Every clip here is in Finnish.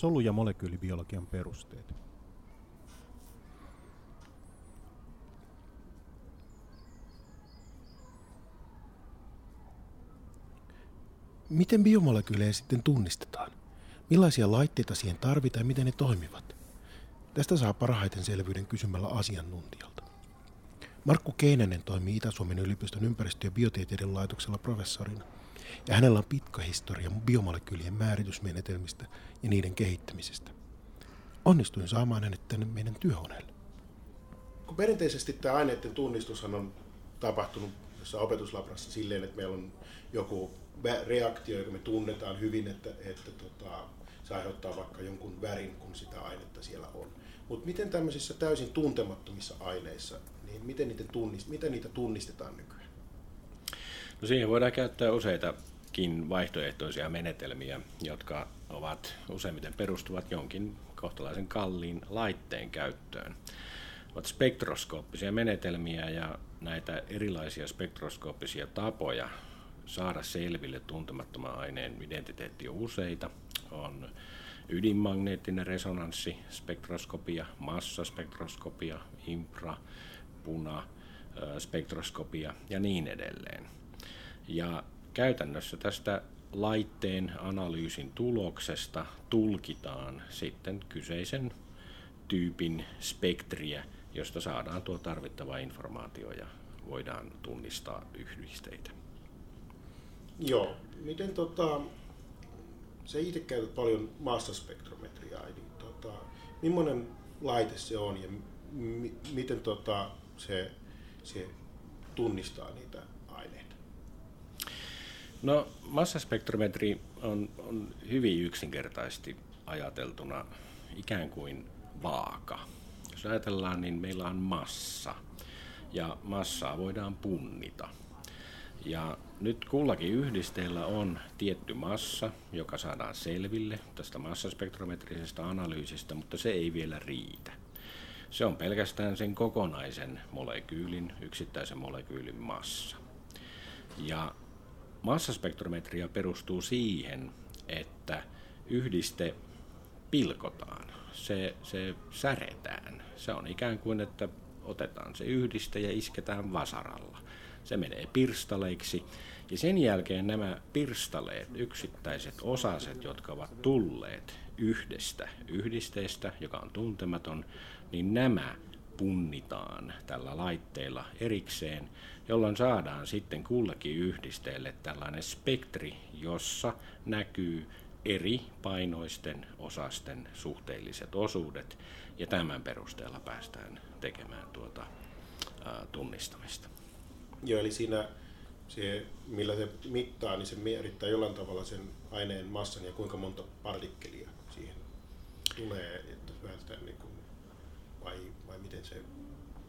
solu- ja molekyylibiologian perusteet. Miten biomolekyylejä sitten tunnistetaan? Millaisia laitteita siihen tarvitaan ja miten ne toimivat? Tästä saa parhaiten selvyyden kysymällä asiantuntijalta. Markku Keinänen toimii Itä-Suomen yliopiston ympäristö- ja biotieteiden laitoksella professorina, ja hänellä on pitkä historia biomolekyylien määritysmenetelmistä ja niiden kehittämisestä. Onnistuin saamaan hänet tänne meidän työhuoneelle. Kun perinteisesti tämä aineiden tunnistushan on tapahtunut jossain opetuslabrassa silleen, että meillä on joku reaktio, joka me tunnetaan hyvin, että, että tota, se aiheuttaa vaikka jonkun värin, kun sitä ainetta siellä on. Mutta miten tämmöisissä täysin tuntemattomissa aineissa, niin miten niitä, tunnist, miten niitä tunnistetaan nykyään? No siihen voidaan käyttää useitakin vaihtoehtoisia menetelmiä, jotka ovat useimmiten perustuvat jonkin kohtalaisen kalliin laitteen käyttöön. Ovat spektroskooppisia menetelmiä ja näitä erilaisia spektroskooppisia tapoja saada selville tuntemattoman aineen identiteetti on useita. On ydinmagneettinen resonanssi, spektroskopia, massaspektroskopia, infra, puna, spektroskopia ja niin edelleen. Ja käytännössä tästä laitteen analyysin tuloksesta tulkitaan sitten kyseisen tyypin spektriä, josta saadaan tuo tarvittava informaatio ja voidaan tunnistaa yhdisteitä. Joo. Miten tota, se itse käytät paljon massaspektrometriaa, niin tota, millainen laite se on ja mi- miten tota, se, se tunnistaa niitä? No massaspektrometri on, on hyvin yksinkertaisesti ajateltuna ikään kuin vaaka. Jos ajatellaan, niin meillä on massa ja massaa voidaan punnita. Ja nyt kullakin yhdisteellä on tietty massa, joka saadaan selville tästä massaspektrometrisestä analyysistä, mutta se ei vielä riitä. Se on pelkästään sen kokonaisen molekyylin, yksittäisen molekyylin massa. Ja massaspektrometria perustuu siihen, että yhdiste pilkotaan, se, se säretään. Se on ikään kuin, että otetaan se yhdiste ja isketään vasaralla. Se menee pirstaleiksi ja sen jälkeen nämä pirstaleet, yksittäiset osaset, jotka ovat tulleet yhdestä yhdisteestä, joka on tuntematon, niin nämä punnitaan tällä laitteella erikseen, jolloin saadaan sitten kullekin yhdisteelle tällainen spektri, jossa näkyy eri painoisten osasten suhteelliset osuudet, ja tämän perusteella päästään tekemään tuota ää, tunnistamista. Joo, eli siinä se, millä se mittaa, niin se määrittää jollain tavalla sen aineen massan ja kuinka monta partikkelia siihen tulee, että vältetään niin kuin, vai, vai miten se...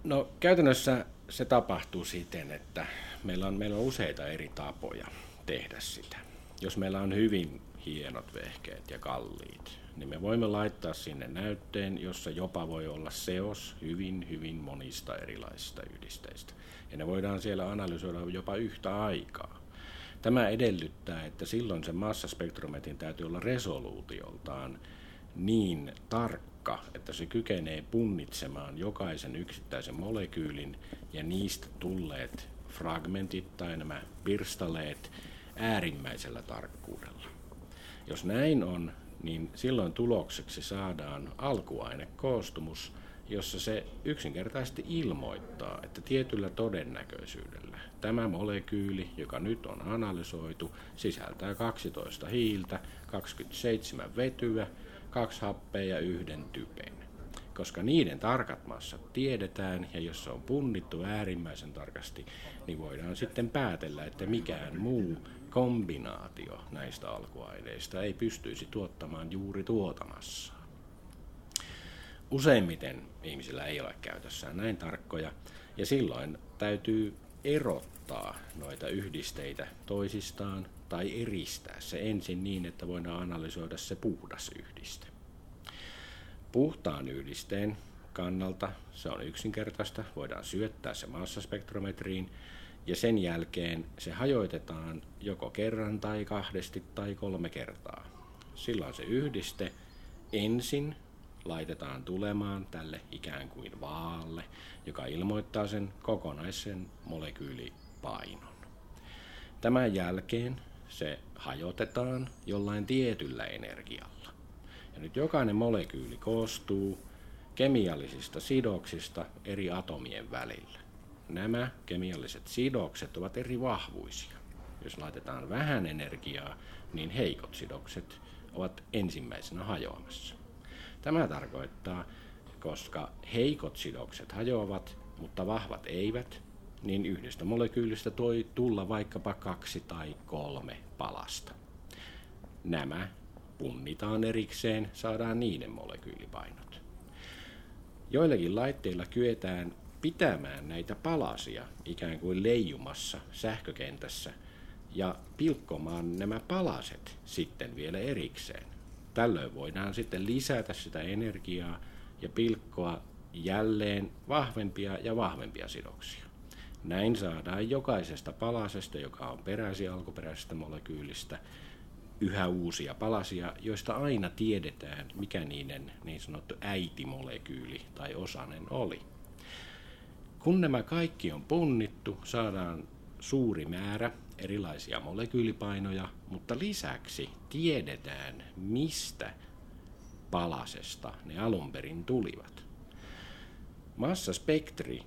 No käytännössä se tapahtuu siten, että meillä on, meillä on useita eri tapoja tehdä sitä. Jos meillä on hyvin hienot vehkeet ja kalliit, niin me voimme laittaa sinne näytteen, jossa jopa voi olla seos hyvin, hyvin monista erilaisista yhdisteistä. Ja ne voidaan siellä analysoida jopa yhtä aikaa. Tämä edellyttää, että silloin se massaspektrometrin täytyy olla resoluutioltaan niin tarkka, että se kykenee punnitsemaan jokaisen yksittäisen molekyylin ja niistä tulleet fragmentit tai nämä pirstaleet äärimmäisellä tarkkuudella. Jos näin on, niin silloin tulokseksi saadaan alkuainekoostumus, jossa se yksinkertaisesti ilmoittaa, että tietyllä todennäköisyydellä tämä molekyyli, joka nyt on analysoitu, sisältää 12 hiiltä, 27 vetyä, kaksi happea ja yhden typen. Koska niiden tarkat massat tiedetään ja jos se on punnittu äärimmäisen tarkasti, niin voidaan sitten päätellä, että mikään muu kombinaatio näistä alkuaineista ei pystyisi tuottamaan juuri tuota massaa. Useimmiten ihmisillä ei ole käytössään näin tarkkoja, ja silloin täytyy erottaa noita yhdisteitä toisistaan tai eristää se ensin niin, että voidaan analysoida se puhdas yhdiste. Puhtaan yhdisteen kannalta se on yksinkertaista, voidaan syöttää se massaspektrometriin ja sen jälkeen se hajoitetaan joko kerran tai kahdesti tai kolme kertaa. Silloin se yhdiste ensin laitetaan tulemaan tälle ikään kuin vaalle, joka ilmoittaa sen kokonaisen molekyylipainon. Tämän jälkeen se hajotetaan jollain tietyllä energialla. Ja nyt jokainen molekyyli koostuu kemiallisista sidoksista eri atomien välillä. Nämä kemialliset sidokset ovat eri vahvuisia. Jos laitetaan vähän energiaa, niin heikot sidokset ovat ensimmäisenä hajoamassa. Tämä tarkoittaa, koska heikot sidokset hajoavat, mutta vahvat eivät, niin yhdestä molekyylistä toi tulla vaikkapa kaksi tai kolme palasta. Nämä punnitaan erikseen, saadaan niiden molekyylipainot. Joillakin laitteilla kyetään pitämään näitä palasia ikään kuin leijumassa sähkökentässä ja pilkkomaan nämä palaset sitten vielä erikseen. Tällöin voidaan sitten lisätä sitä energiaa ja pilkkoa jälleen vahvempia ja vahvempia sidoksia. Näin saadaan jokaisesta palasesta, joka on peräisin alkuperäisestä molekyylistä, yhä uusia palasia, joista aina tiedetään, mikä niiden niin sanottu äitimolekyyli tai osanen oli. Kun nämä kaikki on punnittu, saadaan suuri määrä erilaisia molekyylipainoja, mutta lisäksi tiedetään, mistä palasesta ne alun perin tulivat. Massaspektri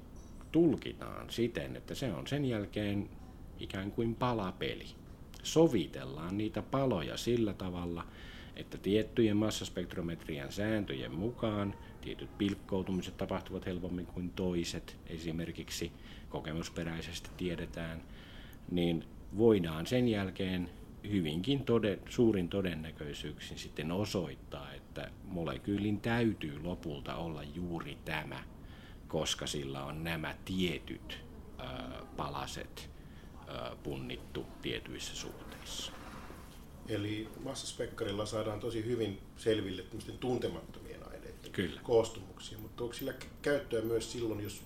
tulkitaan siten, että se on sen jälkeen ikään kuin palapeli. Sovitellaan niitä paloja sillä tavalla, että tiettyjen massaspektrometrian sääntöjen mukaan tietyt pilkkoutumiset tapahtuvat helpommin kuin toiset, esimerkiksi kokemusperäisesti tiedetään, niin voidaan sen jälkeen hyvinkin tode, suurin todennäköisyyksin sitten osoittaa, että molekyylin täytyy lopulta olla juuri tämä, koska sillä on nämä tietyt palaset punnittu tietyissä suhteissa. Eli massaspekkarilla saadaan tosi hyvin selville tuntemattomien aineiden Kyllä. koostumuksia, mutta onko sillä käyttöä myös silloin, jos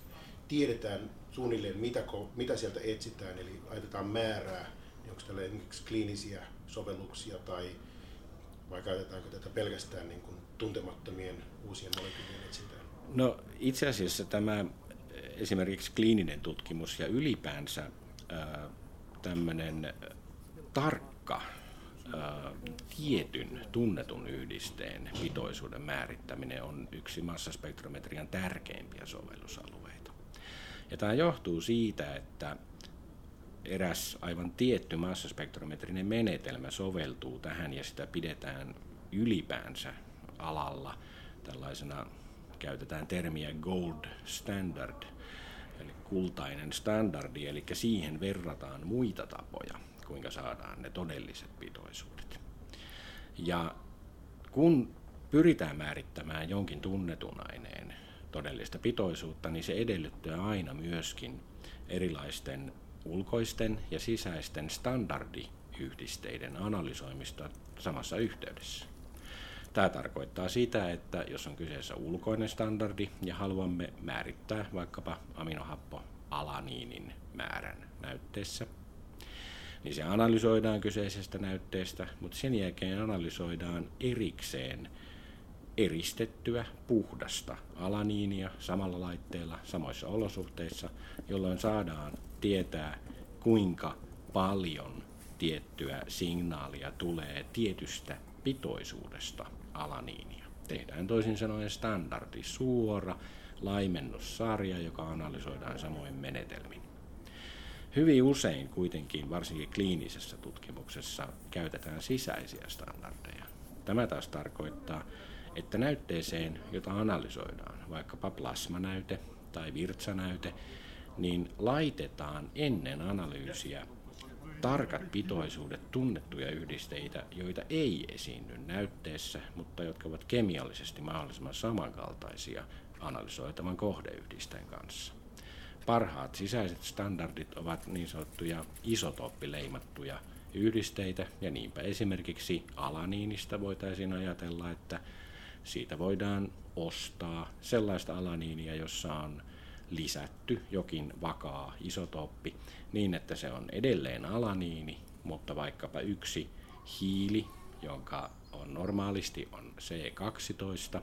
tiedetään suunnilleen mitä, mitä sieltä etsitään, eli laitetaan määrää, niin onko tällä esimerkiksi kliinisiä sovelluksia tai vai käytetäänkö tätä pelkästään niin kuin tuntemattomien uusien molekyylien etsintään? No itse asiassa tämä esimerkiksi kliininen tutkimus ja ylipäänsä tämmöinen tarkka tietyn tunnetun yhdisteen pitoisuuden määrittäminen on yksi massaspektrometrian tärkeimpiä sovellusalueita. Ja tämä johtuu siitä, että eräs aivan tietty massaspektrometrinen menetelmä soveltuu tähän ja sitä pidetään ylipäänsä alalla tällaisena, käytetään termiä gold standard, eli kultainen standardi, eli siihen verrataan muita tapoja, kuinka saadaan ne todelliset pitoisuudet. Ja kun pyritään määrittämään jonkin tunnetun aineen todellista pitoisuutta, niin se edellyttää aina myöskin erilaisten ulkoisten ja sisäisten standardiyhdisteiden analysoimista samassa yhteydessä. Tämä tarkoittaa sitä, että jos on kyseessä ulkoinen standardi ja haluamme määrittää vaikkapa aminohappo alaniinin määrän näytteessä, niin se analysoidaan kyseisestä näytteestä, mutta sen jälkeen analysoidaan erikseen eristettyä puhdasta alaniinia samalla laitteella samoissa olosuhteissa, jolloin saadaan tietää, kuinka paljon tiettyä signaalia tulee tietystä pitoisuudesta alaniinia. Tehdään toisin sanoen standardi suora laimennussarja, joka analysoidaan samoin menetelmin. Hyvin usein kuitenkin, varsinkin kliinisessä tutkimuksessa, käytetään sisäisiä standardeja. Tämä taas tarkoittaa, että näytteeseen, jota analysoidaan, vaikkapa plasmanäyte tai virtsanäyte, niin laitetaan ennen analyysiä tarkat pitoisuudet tunnettuja yhdisteitä, joita ei esiinny näytteessä, mutta jotka ovat kemiallisesti mahdollisimman samankaltaisia analysoitavan kohdeyhdisteen kanssa. Parhaat sisäiset standardit ovat niin sanottuja isotooppileimattuja yhdisteitä, ja niinpä esimerkiksi alaniinista voitaisiin ajatella, että siitä voidaan ostaa sellaista alaniinia, jossa on lisätty jokin vakaa isotooppi niin, että se on edelleen alaniini, mutta vaikkapa yksi hiili jonka on normaalisti on C12,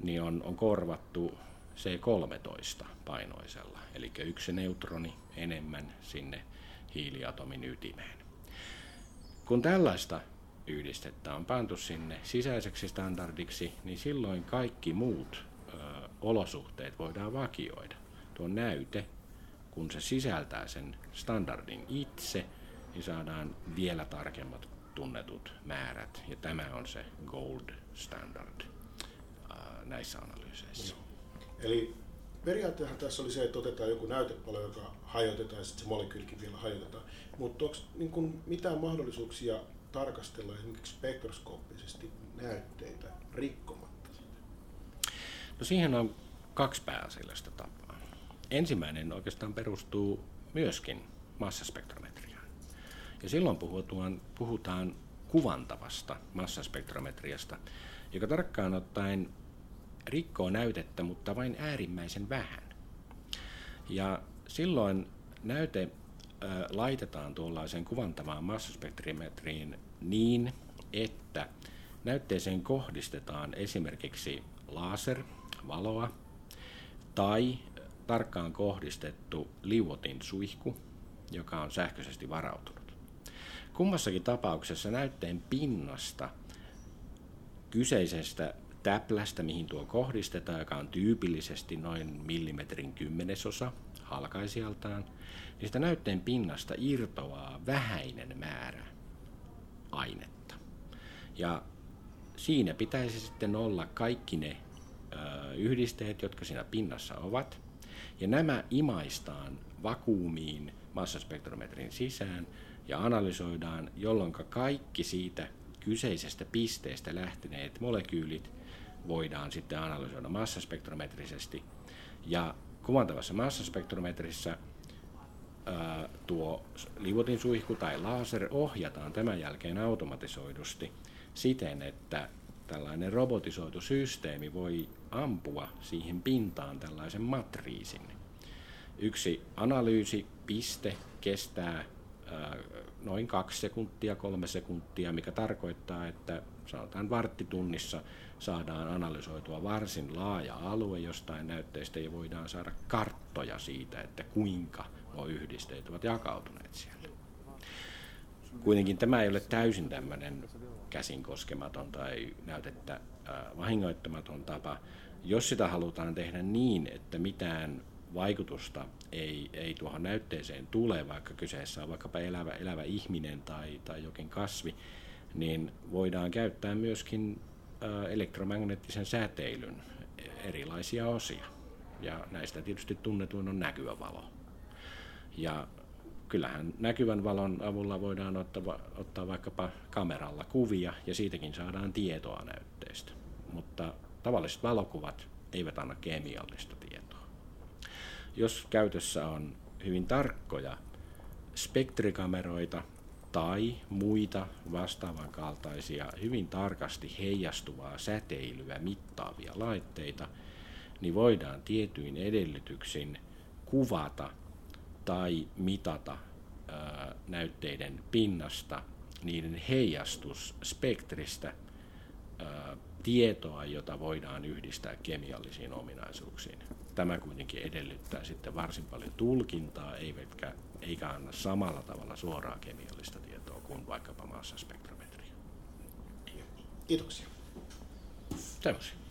niin on, on korvattu C13 painoisella, eli yksi neutroni enemmän sinne hiiliatomin ytimeen. Kun tällaista yhdistettä on pantu sinne sisäiseksi standardiksi, niin silloin kaikki muut ö, olosuhteet voidaan vakioida. Tuo näyte, kun se sisältää sen standardin itse, niin saadaan vielä tarkemmat tunnetut määrät. Ja tämä on se gold standard näissä analyyseissä. Eli periaatteessa tässä oli se, että otetaan joku näytepalo, joka hajotetaan ja sitten se molekyylikin vielä hajotetaan. Mutta onko niin kun mitään mahdollisuuksia tarkastella esimerkiksi spektroskooppisesti näytteitä rikkomatta? No siihen on kaksi pääasiallista tapaa. Ensimmäinen oikeastaan perustuu myöskin massaspektrometriaan. Ja silloin puhutaan, puhutaan kuvantavasta massaspektrometriasta, joka tarkkaan ottaen rikkoo näytettä, mutta vain äärimmäisen vähän. Ja silloin näyte laitetaan tuollaiseen kuvantavaan massaspektrometriin niin, että näytteeseen kohdistetaan esimerkiksi laser, valoa tai tarkkaan kohdistettu liuotin suihku, joka on sähköisesti varautunut. Kummassakin tapauksessa näytteen pinnasta kyseisestä täplästä, mihin tuo kohdistetaan, joka on tyypillisesti noin millimetrin kymmenesosa halkaisijaltaan, niin sitä näytteen pinnasta irtoaa vähäinen määrä ainetta. Ja siinä pitäisi sitten olla kaikki ne yhdisteet, jotka siinä pinnassa ovat, ja nämä imaistaan vakuumiin massaspektrometrin sisään ja analysoidaan, jolloin kaikki siitä kyseisestä pisteestä lähteneet molekyylit voidaan sitten analysoida massaspektrometrisesti. Ja kuvantavassa massaspektrometrissä tuo liuotin suihku tai laser ohjataan tämän jälkeen automatisoidusti siten, että tällainen robotisoitu systeemi voi ampua siihen pintaan tällaisen matriisin. Yksi analyysipiste kestää noin kaksi sekuntia, kolme sekuntia, mikä tarkoittaa, että sanotaan varttitunnissa saadaan analysoitua varsin laaja alue jostain näytteistä ja voidaan saada karttoja siitä, että kuinka nuo yhdisteet ovat jakautuneet siellä. Kuitenkin tämä ei ole täysin tämmöinen käsin koskematon tai näytettä vahingoittamaton tapa. Jos sitä halutaan tehdä niin, että mitään vaikutusta ei, ei tuohon näytteeseen tule, vaikka kyseessä on vaikkapa elävä, elävä ihminen tai, tai jokin kasvi, niin voidaan käyttää myöskin elektromagneettisen säteilyn erilaisia osia. Ja näistä tietysti tunnetuin on näkyvä valo. Ja kyllähän näkyvän valon avulla voidaan ottaa, ottaa vaikkapa kameralla kuvia ja siitäkin saadaan tietoa näytteestä. Mutta tavalliset valokuvat eivät anna kemiallista tietoa. Jos käytössä on hyvin tarkkoja spektrikameroita tai muita vastaavan kaltaisia hyvin tarkasti heijastuvaa säteilyä mittaavia laitteita, niin voidaan tietyin edellytyksin kuvata tai mitata näytteiden pinnasta niiden heijastusspektristä tietoa, jota voidaan yhdistää kemiallisiin ominaisuuksiin. Tämä kuitenkin edellyttää sitten varsin paljon tulkintaa, eikä, eikä anna samalla tavalla suoraa kemiallista tietoa kuin vaikkapa massaspektrometria. Kiitoksia. Tämmöisiä.